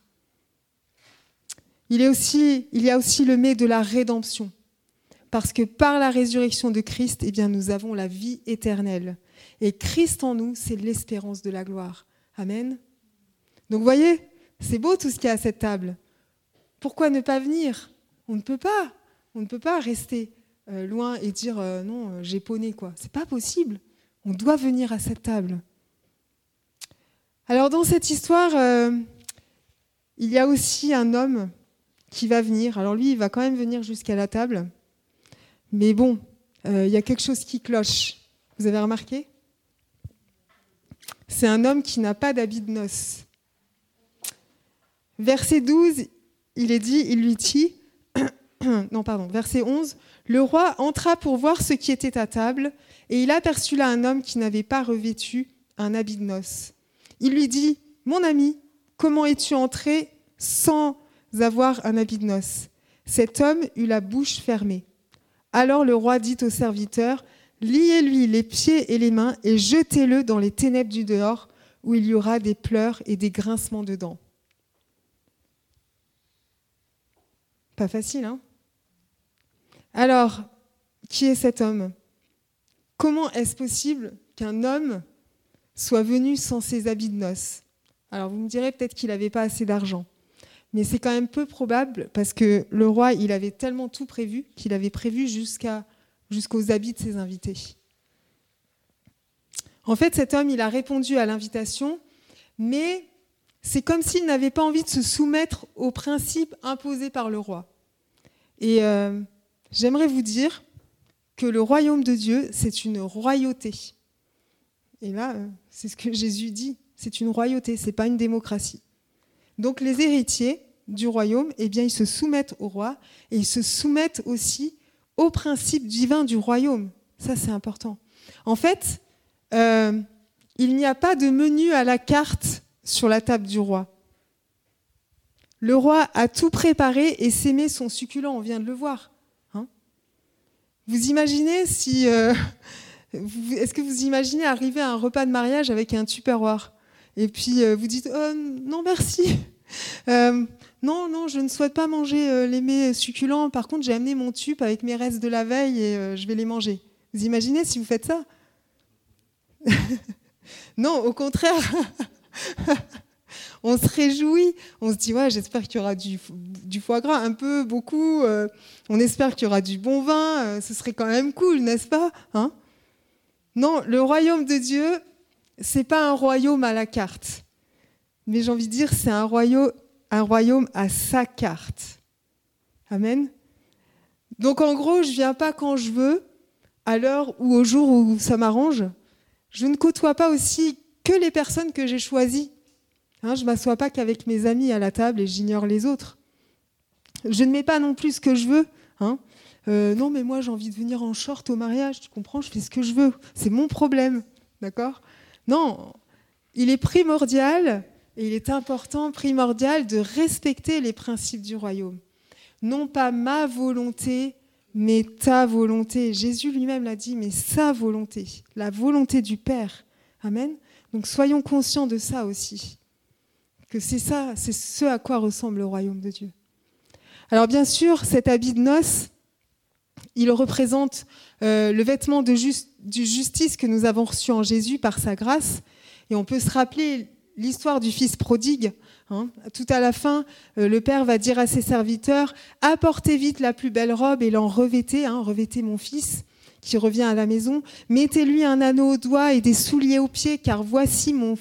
Il, y a aussi le mets de la rédemption. Parce que par la résurrection de Christ, eh bien, nous avons la vie éternelle. Et Christ en nous, c'est l'espérance de la gloire. Amen. Donc vous voyez, c'est beau tout ce qu'il y a à cette table. Pourquoi ne pas venir? On ne peut pas. On ne peut pas rester euh, loin et dire euh, non, euh, j'ai poney quoi. C'est pas possible. On doit venir à cette table. Alors dans cette histoire, il y a aussi un homme qui va venir. Alors lui, il va quand même venir jusqu'à la table. Mais bon, euh, il y a quelque chose qui cloche. Vous avez remarqué? C'est un homme qui n'a pas d'habit de noces. Verset 12, il est dit, il lui dit, (coughs) non pardon, verset 11, le roi entra pour voir ce qui était à table, et il aperçut là un homme qui n'avait pas revêtu un habit de noces. Il lui dit, mon ami, comment es-tu entré sans avoir un habit de noces? Cet homme eut la bouche fermée. Alors le roi dit au serviteur, Liez-lui les pieds et les mains et jetez-le dans les ténèbres du dehors, où il y aura des pleurs et des grincements de dents. Pas facile, hein? Alors, qui est cet homme? Comment est-ce possible qu'un homme soit venu sans ses habits de noces Alors, vous me direz peut-être qu'il n'avait pas assez d'argent. Mais c'est quand même peu probable parce que le roi, il avait tellement tout prévu qu'il avait prévu jusqu'à, jusqu'aux habits de ses invités. En fait, cet homme, il a répondu à l'invitation, mais c'est comme s'il n'avait pas envie de se soumettre aux principes imposés par le roi. Et euh, j'aimerais vous dire que le royaume de Dieu, c'est une royauté. Et là, euh, c'est ce que Jésus dit, c'est une royauté, c'est pas une démocratie. Donc les héritiers du royaume, eh bien, ils se soumettent au roi et ils se soumettent aussi aux principes divins du royaume. Ça, c'est important. En fait, euh, il n'y a pas de menu à la carte sur la table du roi. Le roi a tout préparé et s'aimait son succulent, on vient de le voir. Hein. vous imaginez si... Euh, est-ce que vous imaginez arriver à un repas de mariage avec un tupperware et puis euh, vous dites oh, non merci. (laughs) Euh, non, non, je ne souhaite pas manger euh, les mets succulents. Par contre, j'ai amené mon tube avec mes restes de la veille et je vais les manger. Vous imaginez si vous faites ça (laughs) Non, au contraire. (laughs) on se réjouit, on se dit ouais, j'espère qu'il y aura du, foie gras, un peu, beaucoup. on espère qu'il y aura du bon vin. ce serait quand même cool, n'est-ce pas hein? Non, le royaume de Dieu, c'est pas un royaume à la carte, mais j'ai envie de dire c'est un royaume, à sa carte. Amen. Donc en gros, je viens pas quand je veux, à l'heure ou au jour où ça m'arrange. Je ne côtoie pas aussi que les personnes que j'ai choisies. Hein, je ne m'assois pas qu'avec mes amis à la table et j'ignore les autres. Je ne mets pas non plus ce que je veux. Hein. Euh, non, mais moi j'ai envie de venir en short au mariage, tu comprends, je fais ce que je veux. C'est mon problème. D'accord? Non, il est primordial et il est important, primordial de respecter les principes du royaume. non pas ma volonté, mais ta volonté. Jésus lui-même l'a dit, mais sa volonté, la volonté du Père. Amen? Donc soyons conscients de ça aussi, que c'est ça, c'est ce à quoi ressemble le royaume de Dieu. Alors bien sûr, cet habit de noces, il représente euh, le vêtement de justice que nous avons reçu en Jésus par sa grâce. Et on peut se rappeler l'histoire du fils prodigue. Hein. Tout à la fin, euh, le père va dire à ses serviteurs Apportez vite la plus belle robe et l'en revêtez, hein, revêtez mon fils qui revient à la maison. Mettez-lui un anneau au doigt et des souliers aux pieds, car voici mon,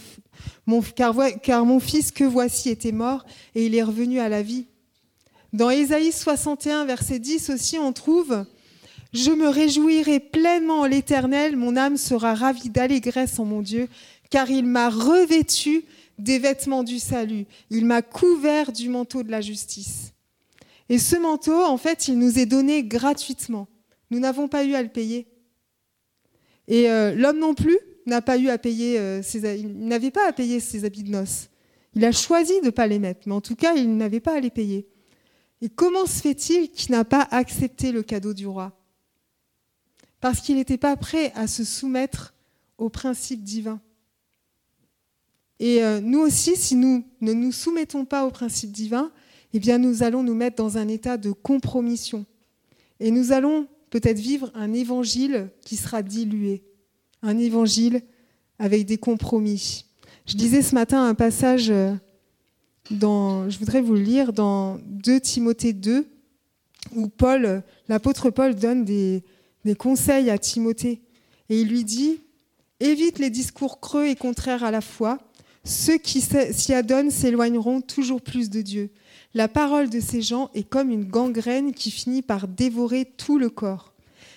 mon car, car mon fils que voici était mort et il est revenu à la vie. Dans Ésaïe 61, verset 10 aussi, on trouve Je me réjouirai pleinement en l'Éternel, mon âme sera ravie d'allégresse en mon Dieu, car il m'a revêtu des vêtements du salut, il m'a couvert du manteau de la justice. Et ce manteau, en fait, il nous est donné gratuitement. Nous n'avons pas eu à le payer. Et euh, l'homme non plus n'a pas eu à payer euh, ses, il n'avait pas à payer ses habits de noces. Il a choisi de ne pas les mettre, mais en tout cas, il n'avait pas à les payer. Et comment se fait-il qu'il n'a pas accepté le cadeau du roi? Parce qu'il n'était pas prêt à se soumettre aux principes divins. Et euh, nous aussi, si nous ne nous soumettons pas aux principes divins, eh bien nous allons nous mettre dans un état de compromission. Et nous allons peut-être vivre un évangile qui sera dilué, un évangile avec des compromis. Je disais ce matin un passage je voudrais vous le lire dans 2 Timothée 2, où Paul, l'apôtre Paul donne des, des conseils à Timothée. Et il lui dit, évite les discours creux et contraires à la foi. Ceux qui s'y adonnent s'éloigneront toujours plus de Dieu. La parole de ces gens est comme une gangrène qui finit par dévorer tout le corps.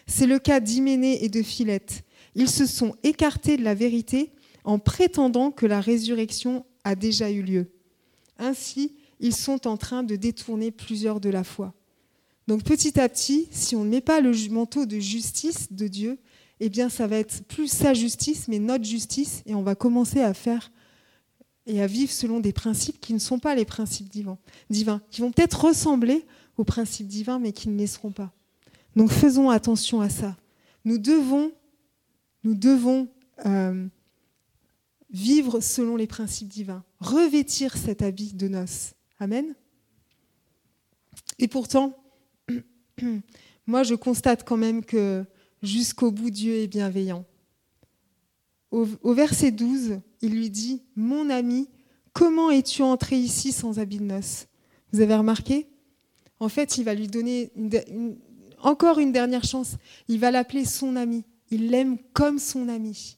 C'est le cas d'Hyménée et de Philette. Ils se sont écartés de la vérité en prétendant que la résurrection a déjà eu lieu. Ainsi, ils sont en train de détourner plusieurs de la foi. Donc petit à petit, si on ne met pas le manteau de justice de Dieu, eh bien ça va être plus sa justice, mais notre justice, et on va commencer à faire et à vivre selon des principes qui ne sont pas les principes divins, divins qui vont peut-être ressembler aux principes divins, mais qui ne les seront pas. Donc faisons attention à ça. Nous devons, nous devons euh, vivre selon les principes divins, revêtir cet habit de noces. Amen. Et pourtant, (clears throat) moi je constate quand même que jusqu'au bout Dieu est bienveillant. Au, verset 12, il lui dit, Mon ami, comment es-tu entré ici sans habit de noces? Vous avez remarqué? En fait, il va lui donner encore une dernière chance. Il va l'appeler son ami. Il l'aime comme son ami.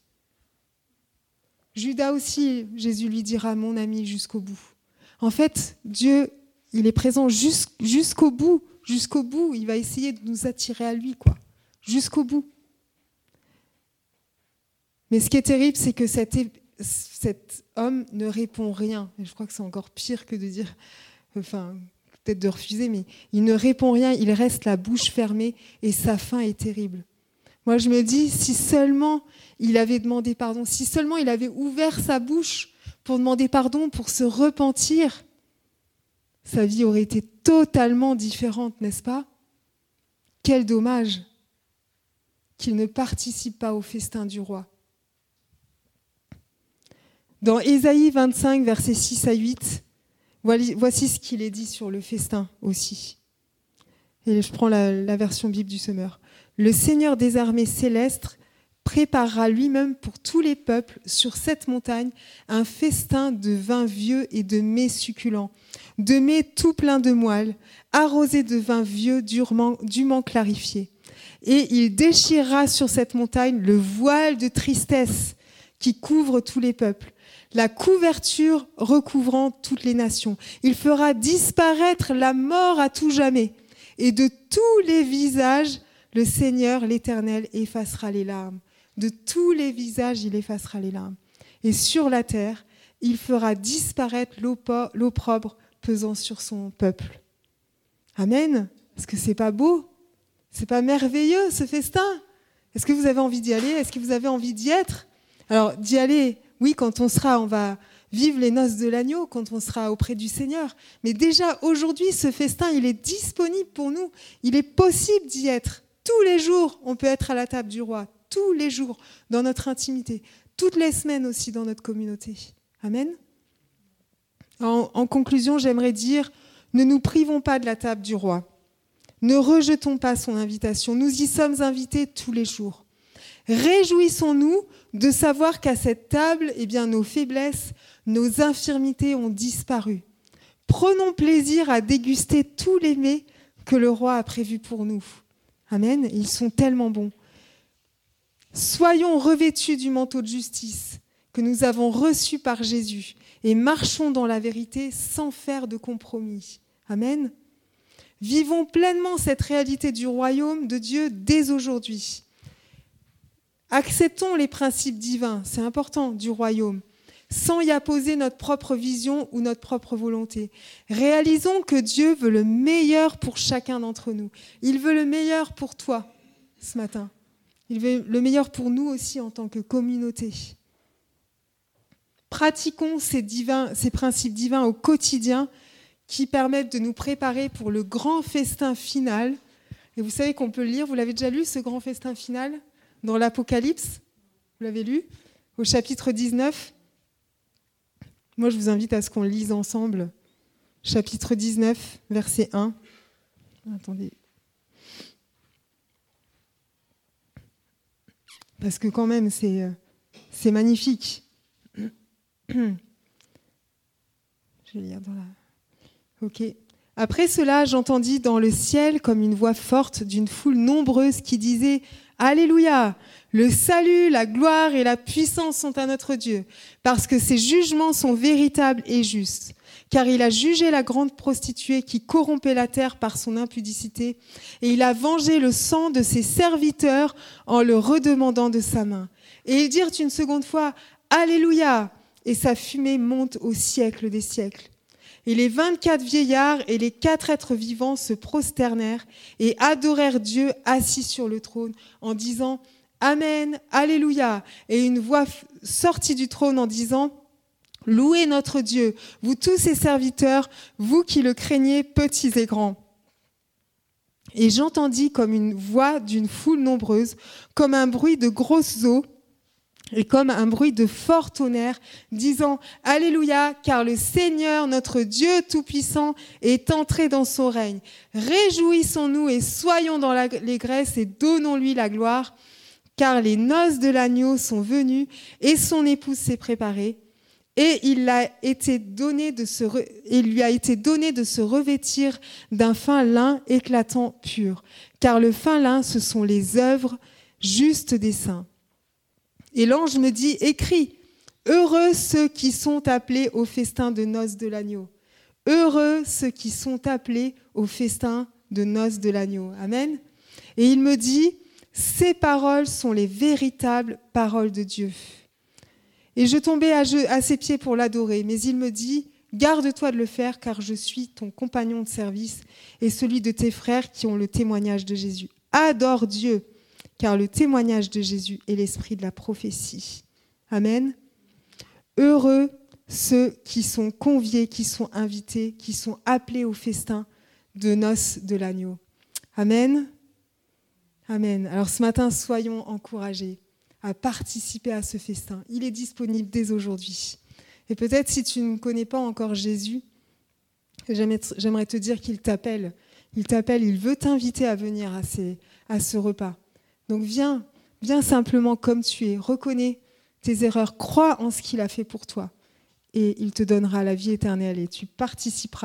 Judas aussi, Jésus lui dira, mon ami, jusqu'au bout. En fait, Dieu, il est présent jusqu'au bout, jusqu'au bout. Il va essayer de nous attirer à lui, quoi, jusqu'au bout. Mais ce qui est terrible, c'est que cet, homme ne répond rien. Je crois que c'est encore pire que de dire, enfin, peut-être de refuser, mais il ne répond rien, il reste la bouche fermée et sa fin est terrible. Moi, je me dis, si seulement il avait demandé pardon, si seulement il avait ouvert sa bouche pour demander pardon, pour se repentir, sa vie aurait été totalement différente, n'est-ce pas? Quel dommage qu'il ne participe pas au festin du roi. Dans Ésaïe 25, versets 6 à 8, voici ce qu'il est dit sur le festin aussi. Et je prends la, version Bible du Semeur le Seigneur des armées célestes préparera lui-même pour tous les peuples sur cette montagne un festin de vin vieux et de mets succulents, de mets tout plein de moelle, arrosés de vin vieux durement, dûment clarifié. Et il déchirera sur cette montagne le voile de tristesse qui couvre tous les peuples, la couverture recouvrant toutes les nations. Il fera disparaître la mort à tout jamais, et de tous les visages, le Seigneur, l'Éternel, effacera les larmes. De tous les visages, il effacera les larmes. Et sur la terre, il fera disparaître l'opprobre pesant sur son peuple. Amen. Est-ce que c'est pas beau C'est pas merveilleux ce festin Est-ce que vous avez envie d'y aller? Est-ce que vous avez envie d'y être? Alors d'y aller, oui, quand on sera, on va vivre les noces de l'agneau quand on sera auprès du Seigneur. Mais déjà aujourd'hui, ce festin, il est disponible pour nous. Il est possible d'y être. Tous les jours, on peut être à la table du roi. Tous les jours, dans notre intimité. Toutes les semaines aussi dans notre communauté. Amen. En, conclusion, j'aimerais dire, ne nous privons pas de la table du roi. Ne rejetons pas son invitation. Nous y sommes invités tous les jours. Réjouissons-nous de savoir qu'à cette table, eh bien, nos faiblesses, nos infirmités ont disparu. Prenons plaisir à déguster tous les mets que le roi a prévus pour nous. Amen. Ils sont tellement bons. Soyons revêtus du manteau de justice que nous avons reçu par Jésus et marchons dans la vérité sans faire de compromis. Amen. Vivons pleinement cette réalité du royaume de Dieu dès aujourd'hui. Acceptons les principes divins, c'est important, du royaume, sans y apposer notre propre vision ou notre propre volonté. Réalisons que Dieu veut le meilleur pour chacun d'entre nous. Il veut le meilleur pour toi ce matin. Il veut le meilleur pour nous aussi en tant que communauté. Pratiquons ces, divins, ces principes divins au quotidien qui permettent de nous préparer pour le grand festin final. Et vous savez qu'on peut le lire, vous l'avez déjà lu, ce grand festin final dans l'Apocalypse? Vous l'avez lu? Au chapitre 19. Moi, je vous invite à ce qu'on lise ensemble. Chapitre 19, verset 1. Attendez. Parce que quand même, c'est, euh, c'est magnifique. Je vais lire dans la... Ok. Après cela, j'entendis dans le ciel comme une voix forte d'une foule nombreuse qui disait Alléluia Le salut, la gloire et la puissance sont à notre Dieu, parce que ses jugements sont véritables et justes. Car il a jugé la grande prostituée qui corrompait la terre par son impudicité, et il a vengé le sang de ses serviteurs en le redemandant de sa main. Et ils dirent une seconde fois Alléluia Et sa fumée monte au siècle des siècles. Et les vingt-quatre vieillards et les quatre êtres vivants se prosternèrent et adorèrent Dieu assis sur le trône en disant Amen, Alléluia. Et une voix sortit du trône en disant Louez notre Dieu, vous tous ses serviteurs, vous qui le craignez, petits et grands. Et j'entendis comme une voix d'une foule nombreuse, comme un bruit de grosses eaux et comme un bruit de fort tonnerre, disant Alléluia, car le Seigneur, notre Dieu Tout-Puissant, est entré dans son règne. Réjouissons-nous et soyons dans l'allégresse et donnons-lui la gloire, car les noces de l'agneau sont venues et son épouse s'est préparée. Et il, lui a été donné de se revêtir d'un fin lin éclatant pur, car le fin lin, ce sont les œuvres justes des saints. Et l'ange me dit, écris, heureux ceux qui sont appelés au festin de noces de l'agneau. Heureux ceux qui sont appelés au festin de noces de l'agneau. Amen. Et il me dit, ces paroles sont les véritables paroles de Dieu. Et je tombais à, à ses pieds pour l'adorer, mais il me dit, garde-toi de le faire, car je suis ton compagnon de service et celui de tes frères qui ont le témoignage de Jésus. Adore Dieu car le témoignage de Jésus est l'esprit de la prophétie. Amen. Heureux ceux qui sont conviés, qui sont invités, qui sont appelés au festin de noces de l'agneau. Amen. Amen. Alors ce matin, soyons encouragés à participer à ce festin. Il est disponible dès aujourd'hui. Et peut-être si tu ne connais pas encore Jésus, j'aimerais te dire qu'il t'appelle. Il t'appelle, il veut t'inviter à venir à, ce repas. Donc viens, viens simplement comme tu es, reconnais tes erreurs, crois en ce qu'il a fait pour toi. Et il te donnera la vie éternelle et tu participeras